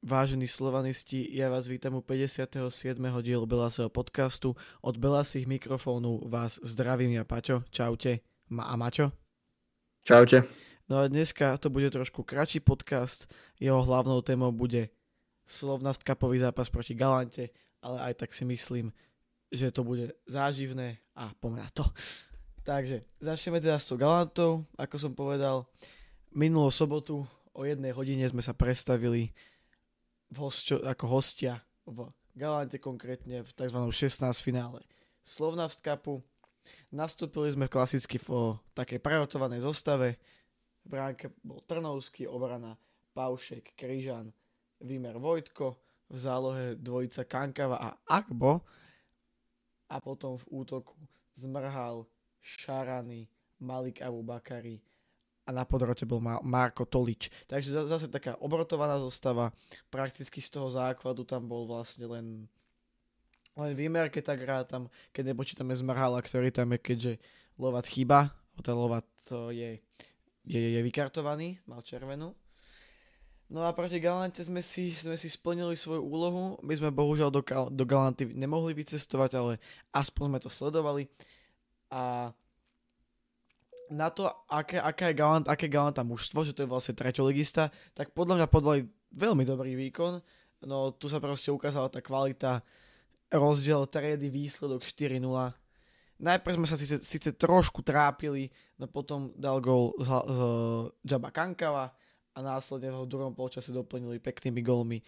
Vážení slovanisti, ja vás vítam u 57. dielu Belasého podcastu. Od Belasých mikrofónov vás zdravím ja Paťo. Čaute. Ma a Maťo. Čaute. No a dneska to bude trošku kratší podcast. Jeho hlavnou témou bude Slovnaft kapový zápas proti Galante, ale aj tak si myslím, že to bude záživné a poďme na to. Takže začneme teda s tou Galantou. Ako som povedal, minulú sobotu o jednej hodine sme sa predstavili v hostio, ako hostia v Galante konkrétne v tzv. 16 finále Slovnaft Cupu. Nastúpili sme klasicky v takej prerotovanej zostave. V bol Trnovský, obrana Paušek, Kryžan, Výmer Vojtko, v zálohe dvojica Kankava a Akbo a potom v útoku zmrhal Šarany, Malik Abu Bakari a na podrote bol Marko Tolič. Takže zase taká obrotovaná zostava, prakticky z toho základu tam bol vlastne len len výmer, keď tak hrá tam, keď nepočítame Zmrhala, ktorý tam je, keďže Lovat chyba, ten Lovat je, je, je vykartovaný, mal červenú. No a proti Galante sme si, sme si splnili svoju úlohu. My sme bohužiaľ do, do Galanty nemohli vycestovať, ale aspoň sme to sledovali. A na to, aké, aké, je Galant, aké Galanta mužstvo, že to je vlastne treťoligista, tak podľa mňa podali veľmi dobrý výkon. No tu sa proste ukázala tá kvalita, rozdiel triedy, výsledok 4-0. Najprv sme sa síce, síce trošku trápili, no potom dal gol z, z Jaba Kankava a následne v druhom polčase doplnili peknými golmi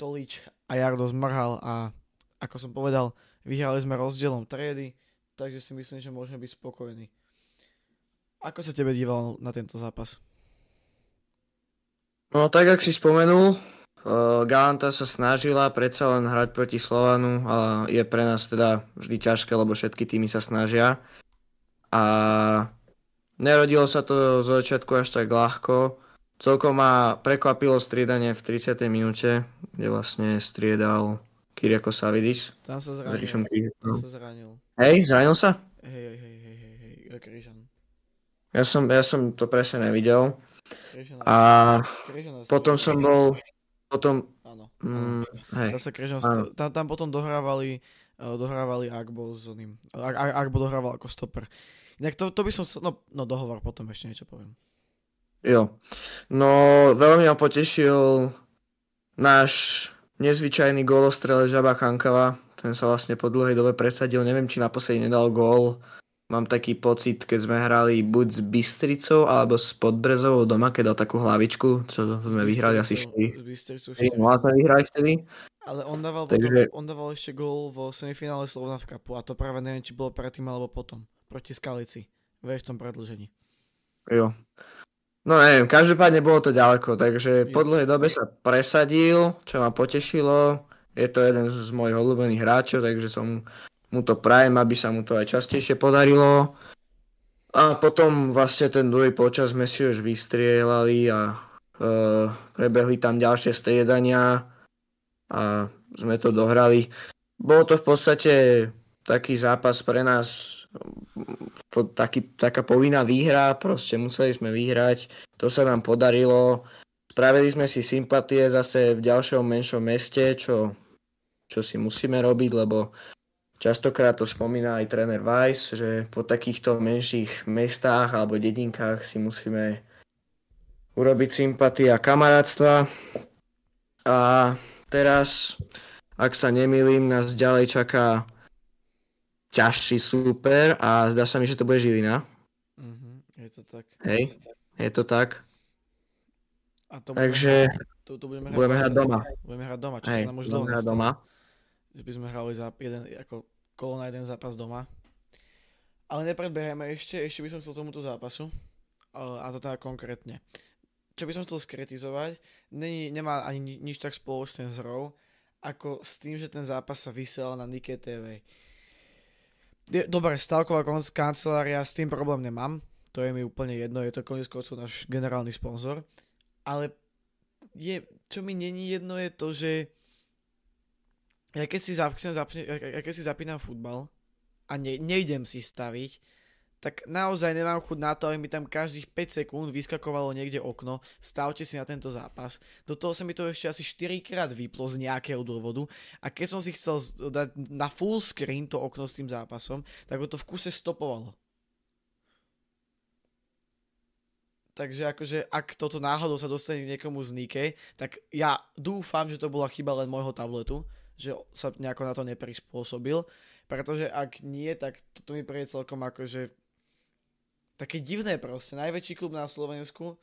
Tolič a Jardo zmrhal a ako som povedal, vyhrali sme rozdielom triedy, takže si myslím, že môžeme byť spokojní. Ako sa tebe díval na tento zápas? No tak, ak si spomenul, uh, Galanta sa snažila predsa len hrať proti Slovanu, ale je pre nás teda vždy ťažké, lebo všetky týmy sa snažia. A nerodilo sa to z začiatku až tak ľahko. Celkom ma prekvapilo striedanie v 30. minúte, kde vlastne striedal Kyriako Savidis. Tam sa zranil. Tam sa zranil. Hej, zranil sa? Hej, hej, hej, hej, hej, hej. Ja som, ja som to presne nevidel. A potom som bol... Potom... Áno. Mm, hej. Zase Križan, tam, tam potom dohrávali uh, dohrávali Agbo s oným. Agbo dohrával ako stoper. Inak to, to by som... No, no dohovor, potom ešte niečo poviem. Jo. No, veľmi ma potešil náš nezvyčajný golostrel Žaba Kankava. Ten sa vlastne po dlhej dobe presadil. Neviem, či naposledy nedal gól Mám taký pocit, keď sme hrali buď s Bystricou alebo s Podbrezovou doma, keď dal takú hlavičku, čo sme vyhrali asi 4. S no, sme vyhrali vtedy. Ale on dával, Takže... potom, on dával ešte gól vo semifinále Slovna v Cupu a to práve neviem, či bolo predtým alebo potom. Proti Skalici. Vieš, v tom predlžení. Jo. No neviem, každopádne bolo to ďaleko, takže po dlhej dobe sa presadil, čo ma potešilo. Je to jeden z mojich obľúbených hráčov, takže som mu to prajem, aby sa mu to aj častejšie podarilo. A potom vlastne ten druhý počas sme si už vystrielali a e, prebehli tam ďalšie striedania a sme to dohrali. Bolo to v podstate taký zápas pre nás, taký, taká povinná výhra, proste museli sme vyhrať, to sa nám podarilo. Spravili sme si sympatie zase v ďalšom menšom meste, čo, čo si musíme robiť, lebo Častokrát to spomína aj tréner Weiss, že po takýchto menších mestách alebo dedinkách si musíme urobiť sympatie a kamarátstva. A teraz, ak sa nemýlim, nás ďalej čaká ťažší super a zdá sa mi, že to bude Žilina. Mm-hmm, je to tak. Hej, je to tak. A to Takže budeme, to, to budeme, hrať, budeme hrať doma. Budeme hrať doma, čo Hej, sa nám už doma. doma že by sme hrali za jeden, ako kolo na jeden zápas doma. Ale nepredbiehajme ešte, ešte by som chcel tomuto zápasu, a to teda konkrétne. Čo by som chcel skritizovať, není, nemá ani nič tak spoločné s hrou, ako s tým, že ten zápas sa vysielal na Nike TV. Dobre, stavková kancelária, s tým problém nemám, to je mi úplne jedno, je to koniec koncov náš generálny sponzor, ale je, čo mi není jedno je to, že ja keď si, zap, zapne, ja keď si zapínam futbal a ne, nejdem si staviť, tak naozaj nemám chuť na to, aby mi tam každých 5 sekúnd vyskakovalo niekde okno, stavte si na tento zápas. Do toho sa mi to ešte asi 4 krát vyplo z nejakého dôvodu a keď som si chcel dať na full screen to okno s tým zápasom, tak ho to v kuse stopovalo. Takže akože ak toto náhodou sa dostane k niekomu z Nike, tak ja dúfam, že to bola chyba len môjho tabletu, že sa nejako na to neprispôsobil, pretože ak nie, tak toto mi príde celkom akože také divné proste. Najväčší klub na Slovensku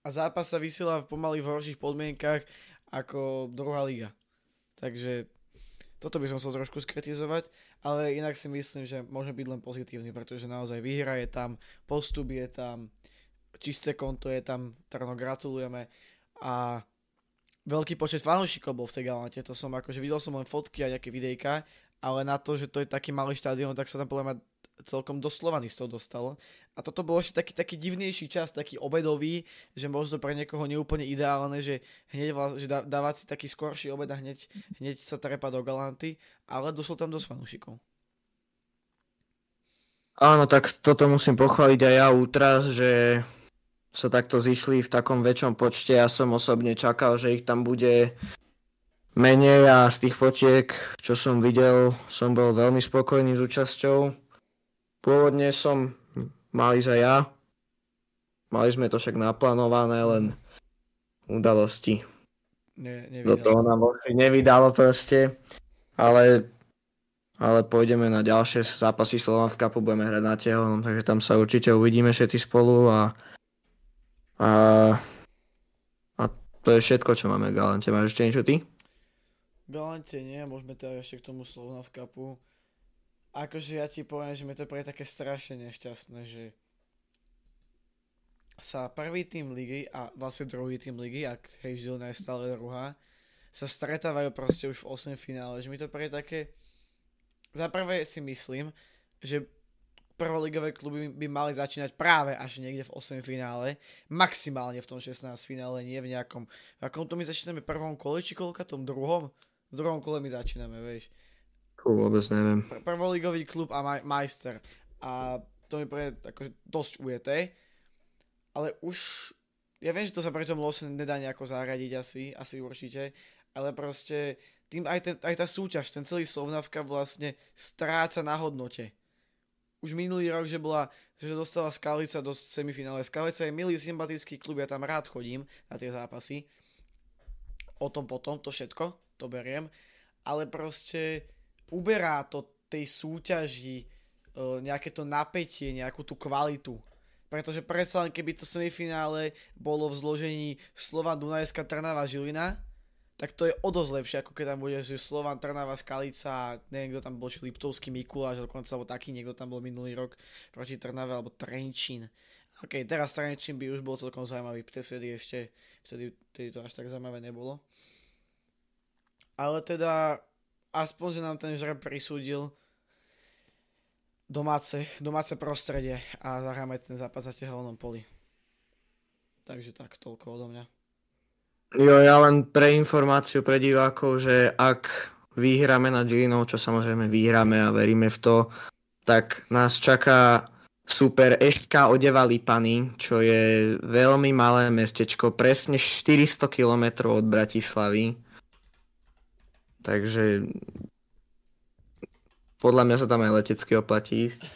a zápas sa vysiela pomaly v horších podmienkach ako druhá liga. Takže toto by som chcel trošku skritizovať, ale inak si myslím, že môže byť len pozitívny, pretože naozaj výhra je tam, postup je tam, čisté konto je tam, Trno gratulujeme a veľký počet fanúšikov bol v tej Galante, to som akože videl som len fotky a nejaké videjka, ale na to, že to je taký malý štadión, tak sa tam podľa mňa celkom doslova z toho dostalo. A toto bol ešte taký, taký divnejší čas, taký obedový, že možno pre niekoho neúplne ideálne, že hneď vla, že dá, dávať si taký skorší obed a hneď, hneď sa trepa do Galanty, ale došlo tam dosť fanúšikov. Áno, tak toto musím pochváliť aj ja útras, že sa takto zišli v takom väčšom počte. Ja som osobne čakal, že ich tam bude menej a z tých fotiek, čo som videl, som bol veľmi spokojný s účasťou. Pôvodne som mal ísť aj ja. Mali sme to však naplánované, len udalosti. Ne, Do toho nám nevydalo proste. Ale, ale pôjdeme na ďalšie zápasy Slovan v Cupu, budeme hrať na Tehonom, takže tam sa určite uvidíme všetci spolu a a, a to je všetko, čo máme v Galante. Máš ešte niečo ty? Galante nie, môžeme teda ešte k tomu slovno v kapu. Akože ja ti poviem, že mi to pre také strašne nešťastné, že sa prvý tým ligy a vlastne druhý tým ligy, ak hej Žilina je stále druhá, sa stretávajú proste už v 8 finále, že mi to pre také... Za prvé si myslím, že prvoligové kluby by mali začínať práve až niekde v 8 finále, maximálne v tom 16 finále, nie v nejakom, v akom to my začíname prvom kole, či koľka tom druhom? V druhom kole my začíname, vieš. To vôbec neviem. Pr- prvoligový klub a maj- majster. A to mi pre akože dosť ujeté. Ale už, ja viem, že to sa pri tom lose nedá nejako zaradiť asi, asi určite, ale proste tým aj, ten, aj tá súťaž, ten celý Slovnavka vlastne stráca na hodnote už minulý rok, že bola, že dostala Skalica do semifinále. Skalica je milý, sympatický klub, ja tam rád chodím na tie zápasy. O tom potom, to všetko, to beriem. Ale proste uberá to tej súťaži e, nejaké to napätie, nejakú tú kvalitu. Pretože predsa len keby to semifinále bolo v zložení Slovan, Dunajska, Trnava, Žilina, tak to je o dosť lepšie, ako keď tam bude, že Slovan, Trnava, Skalica, neviem, kto tam bol, či Liptovský Mikuláš, dokonca alebo taký niekto tam bol minulý rok proti Trnave, alebo Trenčín. OK, teraz Trenčín by už bol celkom zaujímavý, vtedy ešte, vtedy, vtedy to až tak zaujímavé nebolo. Ale teda, aspoň, že nám ten žreb prisúdil domáce, domáce prostredie a zahráme ten zápas za tehelnom poli. Takže tak, toľko odo mňa. Jo, ja len pre informáciu pre divákov, že ak vyhráme na Gilinou, čo samozrejme vyhráme a veríme v to, tak nás čaká super Eštka odeva Lipany, čo je veľmi malé mestečko, presne 400 km od Bratislavy. Takže podľa mňa sa tam aj letecky oplatí ísť.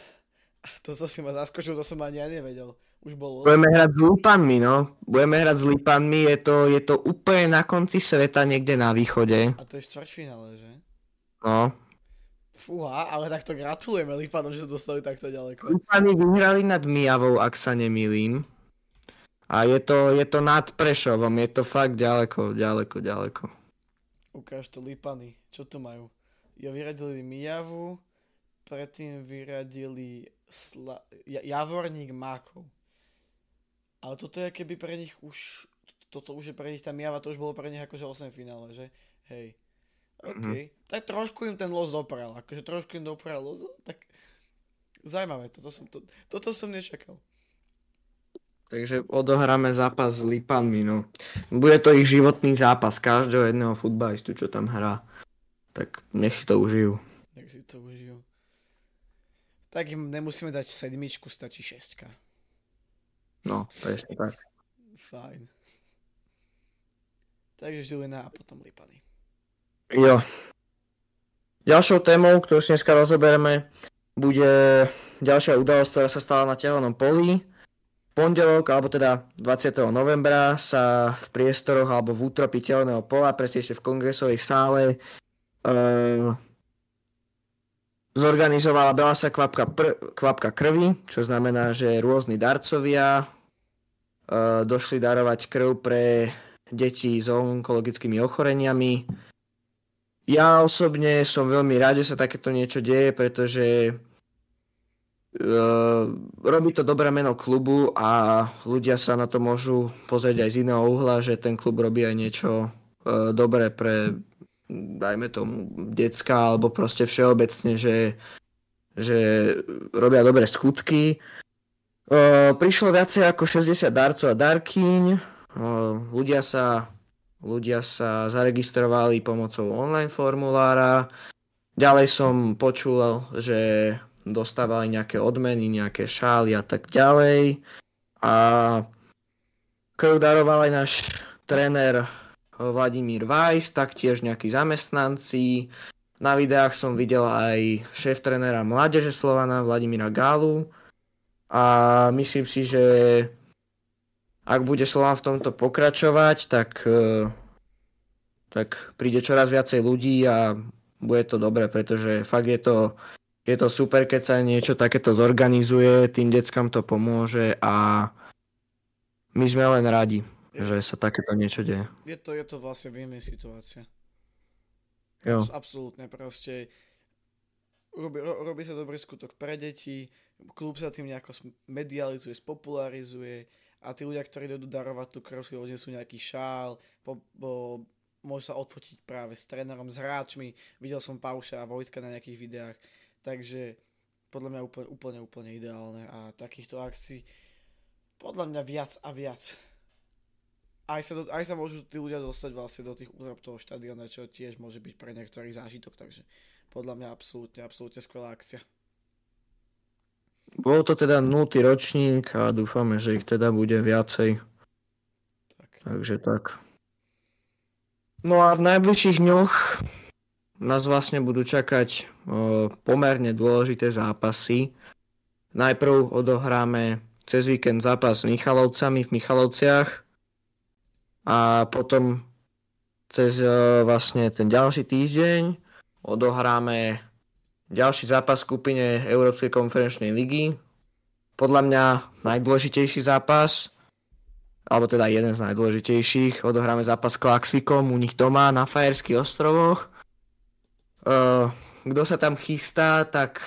To, to si ma zaskočil, to som ani ja nevedel. Už bolo. Budeme hrať s Lipanmi, no. Budeme hrať s Lipanmi, je to, je to úplne na konci sveta, niekde na východe. A to je štvrťfinále, že? No. Fúha, ale takto gratulujeme Lipanom, že sa dostali takto ďaleko. Lipany vyhrali nad Mijavou, ak sa nemýlim. A je to, je to nad Prešovom, je to fakt ďaleko, ďaleko, ďaleko. Ukáž to Lipany, čo tu majú? Jo, vyradili Mijavu, predtým vyradili Sla... Javorník Mákov. Ale toto je keby pre nich už, toto už je pre nich, tá Miava to už bolo pre nich akože 8 finále, že? Hej. OK. Mm-hmm. Tak trošku im ten los doprel, akože trošku im doprel los, tak zaujímavé, toto som, to, toto som nečakal. Takže odohráme zápas s Lipanmi, no. Bude to ich životný zápas každého jedného futbalistu, čo tam hrá. Tak nech si to užijú. Nech si to užijú. tak im nemusíme dať sedmičku, stačí šestka. No, presne tak. Fajn. Takže Žilina a potom Lipany. Jo. Ďalšou témou, ktorú si dneska rozoberieme, bude ďalšia udalosť, ktorá sa stala na ťahonom poli. V pondelok, alebo teda 20. novembra sa v priestoroch alebo v útropi telného pola, presne v kongresovej sále, e, zorganizovala Belasa kvapka, pr- kvapka krvi, čo znamená, že rôzni darcovia e, došli darovať krv pre deti s onkologickými ochoreniami. Ja osobne som veľmi rád, že sa takéto niečo deje, pretože Uh, robí to dobré meno klubu a ľudia sa na to môžu pozrieť aj z iného uhla, že ten klub robí aj niečo uh, dobré pre, dajme tomu, decka alebo proste všeobecne, že, že robia dobré skutky. Uh, prišlo viacej ako 60 darcov a darkyň. Uh, ľudia sa, ľudia sa zaregistrovali pomocou online formulára. Ďalej som počul, že dostávali nejaké odmeny, nejaké šály a tak ďalej. A krv daroval aj náš tréner Vladimír Weiss, taktiež nejakí zamestnanci. Na videách som videl aj šéf trénera Mládeže Slovana Vladimíra Gálu. A myslím si, že ak bude Slovan v tomto pokračovať, tak, e, tak príde čoraz viacej ľudí a bude to dobré, pretože fakt je to je to super, keď sa niečo takéto zorganizuje, tým deckám to pomôže a my sme len radi, že sa takéto niečo deje. Je to, je to vlastne win situácia. Jo. Absolútne proste robí, ro, robí sa dobrý skutok pre deti, klub sa tým nejako medializuje, spopularizuje a tí ľudia, ktorí idú darovať tú krv, si sú nejaký šál, po, po, môžu sa odfotiť práve s trénerom, s hráčmi. Videl som Pauša a Vojtka na nejakých videách Takže podľa mňa úplne, úplne, úplne ideálne a takýchto akcií podľa mňa viac a viac. Aj sa, do, aj sa môžu tí ľudia dostať vlastne do tých úrob toho štadiona, čo tiež môže byť pre niektorých zážitok, takže podľa mňa absolútne, absolútne skvelá akcia. Bol to teda 0. ročník a dúfame, že ich teda bude viacej. Tak. Takže tak. No a v najbližších dňoch nás vlastne budú čakať o, pomerne dôležité zápasy. Najprv odohráme cez víkend zápas s Michalovcami v Michalovciach a potom cez o, vlastne ten ďalší týždeň odohráme ďalší zápas v skupine Európskej konferenčnej ligy. Podľa mňa najdôležitejší zápas, alebo teda jeden z najdôležitejších. Odohráme zápas s Klaxvikom u nich doma na Fajerských ostrovoch Uh, kto sa tam chystá, tak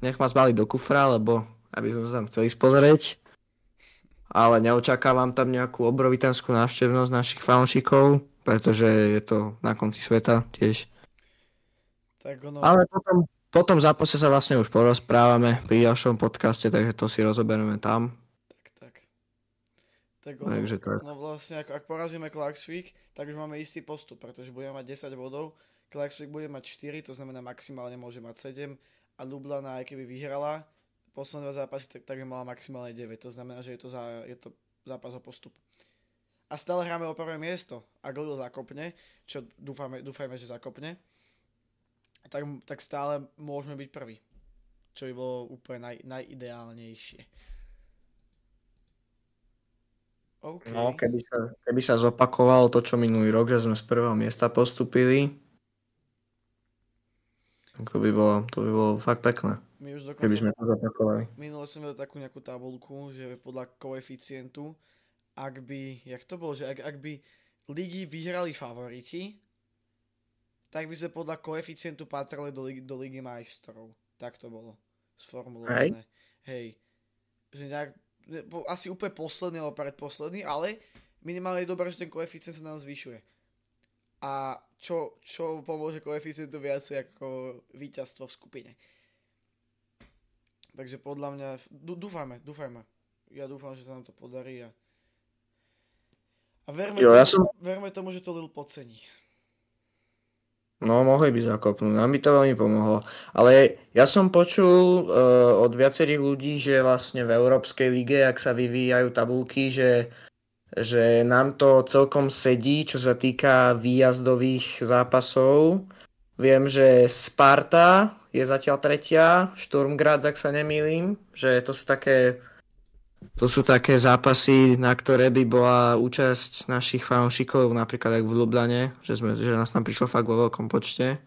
nech ma zbali do kufra, lebo aby som sa tam chcel ísť pozrieť. Ale neočakávam tam nejakú obrovitanskú návštevnosť našich fanúšikov, pretože je to na konci sveta tiež. Tak ono... Ale potom, potom zápase sa vlastne už porozprávame pri ďalšom podcaste, takže to si rozoberieme tam. Tak, tak. Tak ono, takže tak. No vlastne, ak, ak porazíme Klaxvik, tak už máme istý postup, pretože budeme mať 10 bodov Klaxvik bude mať 4, to znamená maximálne môže mať 7 a Lublana aj keby vyhrala posledné dva zápasy, tak, tak by mala maximálne 9. To znamená, že je to, za, je to zápas o postup. A stále hráme o prvé miesto. Ak Lidl zakopne, čo dúfame, dúfajme, že zakopne, tak, tak stále môžeme byť prvý. Čo by bolo úplne naj, najideálnejšie. Okay. No, keby sa, keby sa zopakovalo to, čo minulý rok, že sme z prvého miesta postupili, to by bolo, to by bolo fakt pekné. My už dokonca, keby sme to zapakovali. Minule som mal takú nejakú tabulku, že podľa koeficientu, ak by, jak to bolo, že ak, ak by ligy vyhrali favoriti, tak by sme podľa koeficientu patrali do, ligy, do ligy majstrov. Tak to bolo sformulované. Hej. Hej. Že nejak, asi úplne posledný alebo predposledný, ale minimálne je dobré, že ten koeficient sa nám zvyšuje. A čo, čo pomôže koeficientu viacej ako víťazstvo v skupine. Takže podľa mňa, dúfajme, dúfajme. Ja dúfam, že sa nám to podarí a, a verme, jo, tomu, ja som... verme tomu, že to Lil podcení. No, mohli by zakopnúť, nám by to veľmi pomohlo. Ale ja som počul uh, od viacerých ľudí, že vlastne v Európskej lige, ak sa vyvíjajú tabulky, že, že nám to celkom sedí, čo sa týka výjazdových zápasov. Viem, že Sparta je zatiaľ tretia, Sturmgrad, ak sa nemýlim, že to sú také to sú také zápasy, na ktoré by bola účasť našich fanúšikov, napríklad aj v Ljubljane, že, sme, že nás tam prišlo fakt vo veľkom počte.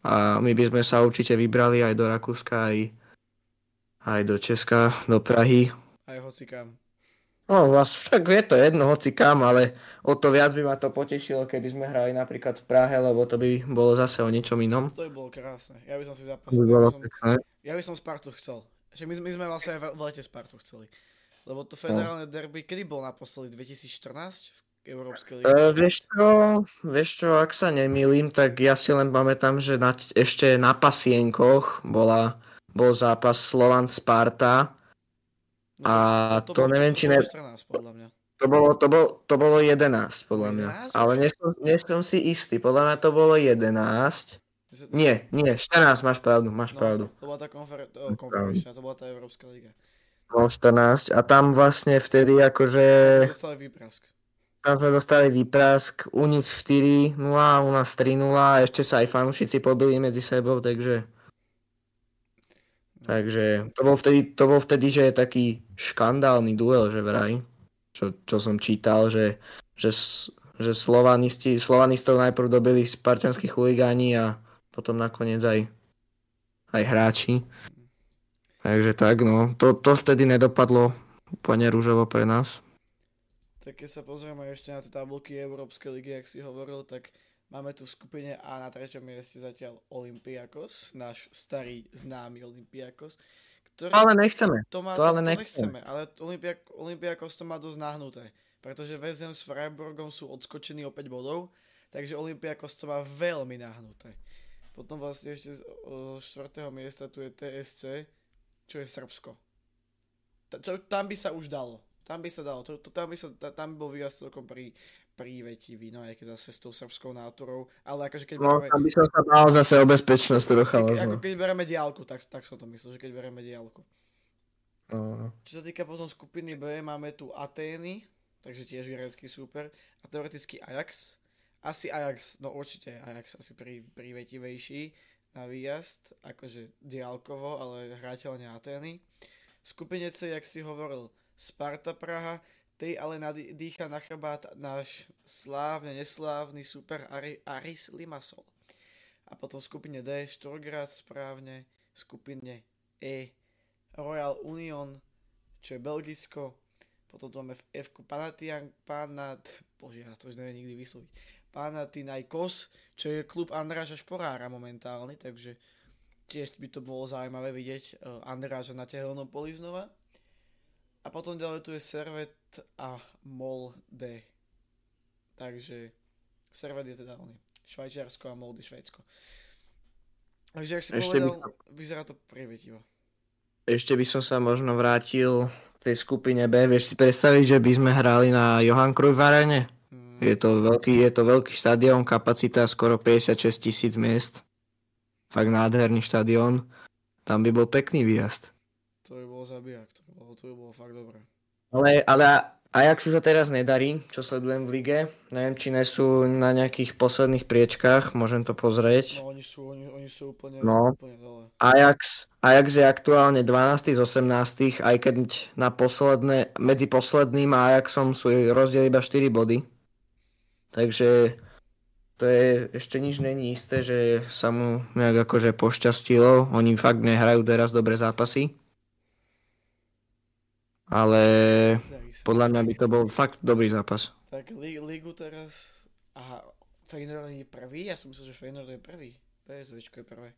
A my by sme sa určite vybrali aj do Rakúska, aj, aj do Česka, do Prahy. Aj hocikam. No, vás však je to jedno hocikam, ale o to viac by ma to potešilo, keby sme hrali napríklad v Prahe, lebo to by bolo zase o niečom inom. To by bolo krásne. Ja by som si zapasil. Ja by som, ja by som Spartu chcel. Že my, my sme vlastne aj v lete Spartu chceli. Lebo to federálne no. derby, kedy bol naposledy? 2014? V Európskej lige? Uh, vieš čo, vieš čo, ak sa nemýlim, tak ja si len pamätám, že na, ešte na pasienkoch bola, bol zápas Slovan Sparta. A to, to, neviem, či ne... 14, podľa mňa. To bolo, to, bol, to bolo 11, podľa mňa. 11? Ale nie som, nie som si istý. Podľa mňa to bolo 11. Nie, nie, 14, máš pravdu, máš no, pravdu. To bola tá konfer- to, konferenčná, to bola tá Európska liga. No 14 a tam vlastne vtedy akože... Dostali výprask. Tam sme dostali výprask, u nich 4-0, u nás 3-0 a ešte sa aj fanúšici pobili medzi sebou, takže... Takže to bol, vtedy, to bol vtedy, že je taký škandálny duel, že vraj, čo, čo som čítal, že, že, že slovanisti, slovanistov najprv dobili spartianskí chuligáni a potom nakoniec aj, aj hráči. Takže tak, no. To, to vtedy nedopadlo úplne rúžovo pre nás. Tak keď sa pozrieme ešte na tie tabulky Európskej ligy, ak si hovoril, tak máme tu v skupine A na treťom mieste zatiaľ Olympiakos, náš starý známy Olympiakos. Ktorý, ale nechceme. To, má, to, ale to nechceme. nechceme. Ale Olympiak, Olympiakos to má dosť nahnuté. Pretože Vezem s Freiburgom sú odskočení o 5 bodov, takže Olympiakos to má veľmi nahnuté. Potom vlastne ešte z štvrtého miesta tu je TSC, čo je Srbsko. Ta, čo, tam by sa už dalo. Tam by sa dalo. To, to, tam, by sa, tam by bol výraz celkom pri, prívetivý, no aj keď zase s tou srbskou náturou, ale akože keď no, bereme... tam by som sa bál zase o bezpečnosť trocha. Keď, ako keď bereme diálku, tak, tak som to myslel, že keď bereme diálku. Uh. Čo sa týka potom skupiny B, máme tu Atény, takže tiež grécky super, a teoreticky Ajax, asi Ajax, no určite Ajax asi prí, prívetivejší na výjazd, akože diálkovo, ale hrateľne Atény. Skupine C, jak si hovoril, Sparta Praha, tej ale nadýcha na chrbát náš slávne, neslávny super Ari, Aris Limassol. A potom v skupine D Štorgrad správne, v skupine E Royal Union, čo je Belgisko, potom tu máme v F Panatian, Panat, bože, ja to už neviem nikdy vysloviť, Panathinaikos, čo je klub Andráža Šporára momentálny, takže tiež by to bolo zaujímavé vidieť uh, Andráža na Tehelnopoli znova. A potom ďalej tu je Servet a Molde. Takže Servet je teda oný. Švajčiarsko a Molde Švédsko. Takže ak si Ešte povedal, by... vyzerá to privetivo. Ešte by som sa možno vrátil tej skupine B. Vieš si predstaviť, že by sme hrali na Johan Cruyff arene? Je to veľký, je to veľký štadión, kapacita skoro 56 tisíc miest. Fakt nádherný štadión. Tam by bol pekný výjazd. To by bol zabijak, to by bolo, to by bolo fakt dobré. Ale, ale ak sa teraz nedarí, čo sledujem v lige. Neviem, či nie sú na nejakých posledných priečkách, môžem to pozrieť. No oni sú, oni, oni sú úplne, no. úplne dole. Ajax, Ajax je aktuálne 12 z 18, aj keď na posledné, medzi posledným a Ajaxom sú rozdiel iba 4 body. Takže to je ešte nič není isté, že sa mu nejak akože pošťastilo. Oni fakt nehrajú teraz dobré zápasy. Ale podľa mňa by to bol fakt dobrý zápas. Tak ligu teraz... Aha, Feyenoord je prvý? Ja som myslel, že Feyenoord je prvý. PSVčko je prvé.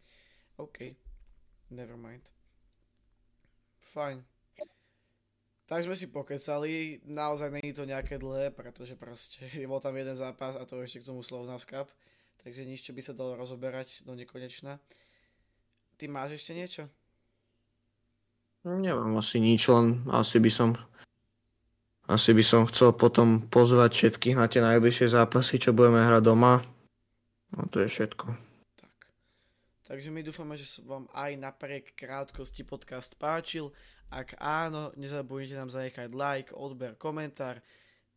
OK. Never mind. Fajn. Tak sme si pokecali, naozaj není to nejaké dlhé, pretože proste bol tam jeden zápas a to ešte k tomu Slovnav Cup, takže nič, čo by sa dalo rozoberať do nekonečna. Ty máš ešte niečo? Nemám asi nič, len asi by som asi by som chcel potom pozvať všetkých na tie najbližšie zápasy, čo budeme hrať doma. No to je všetko. Tak. Takže my dúfame, že sa vám aj napriek krátkosti podcast páčil. Ak áno, nezabudnite nám zanechať like, odber, komentár.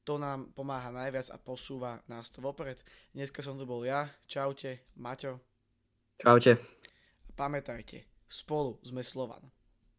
To nám pomáha najviac a posúva nás to vopred. Dneska som tu bol ja. Čaute, Maťo. Čaute. A pamätajte, spolu sme Slovan.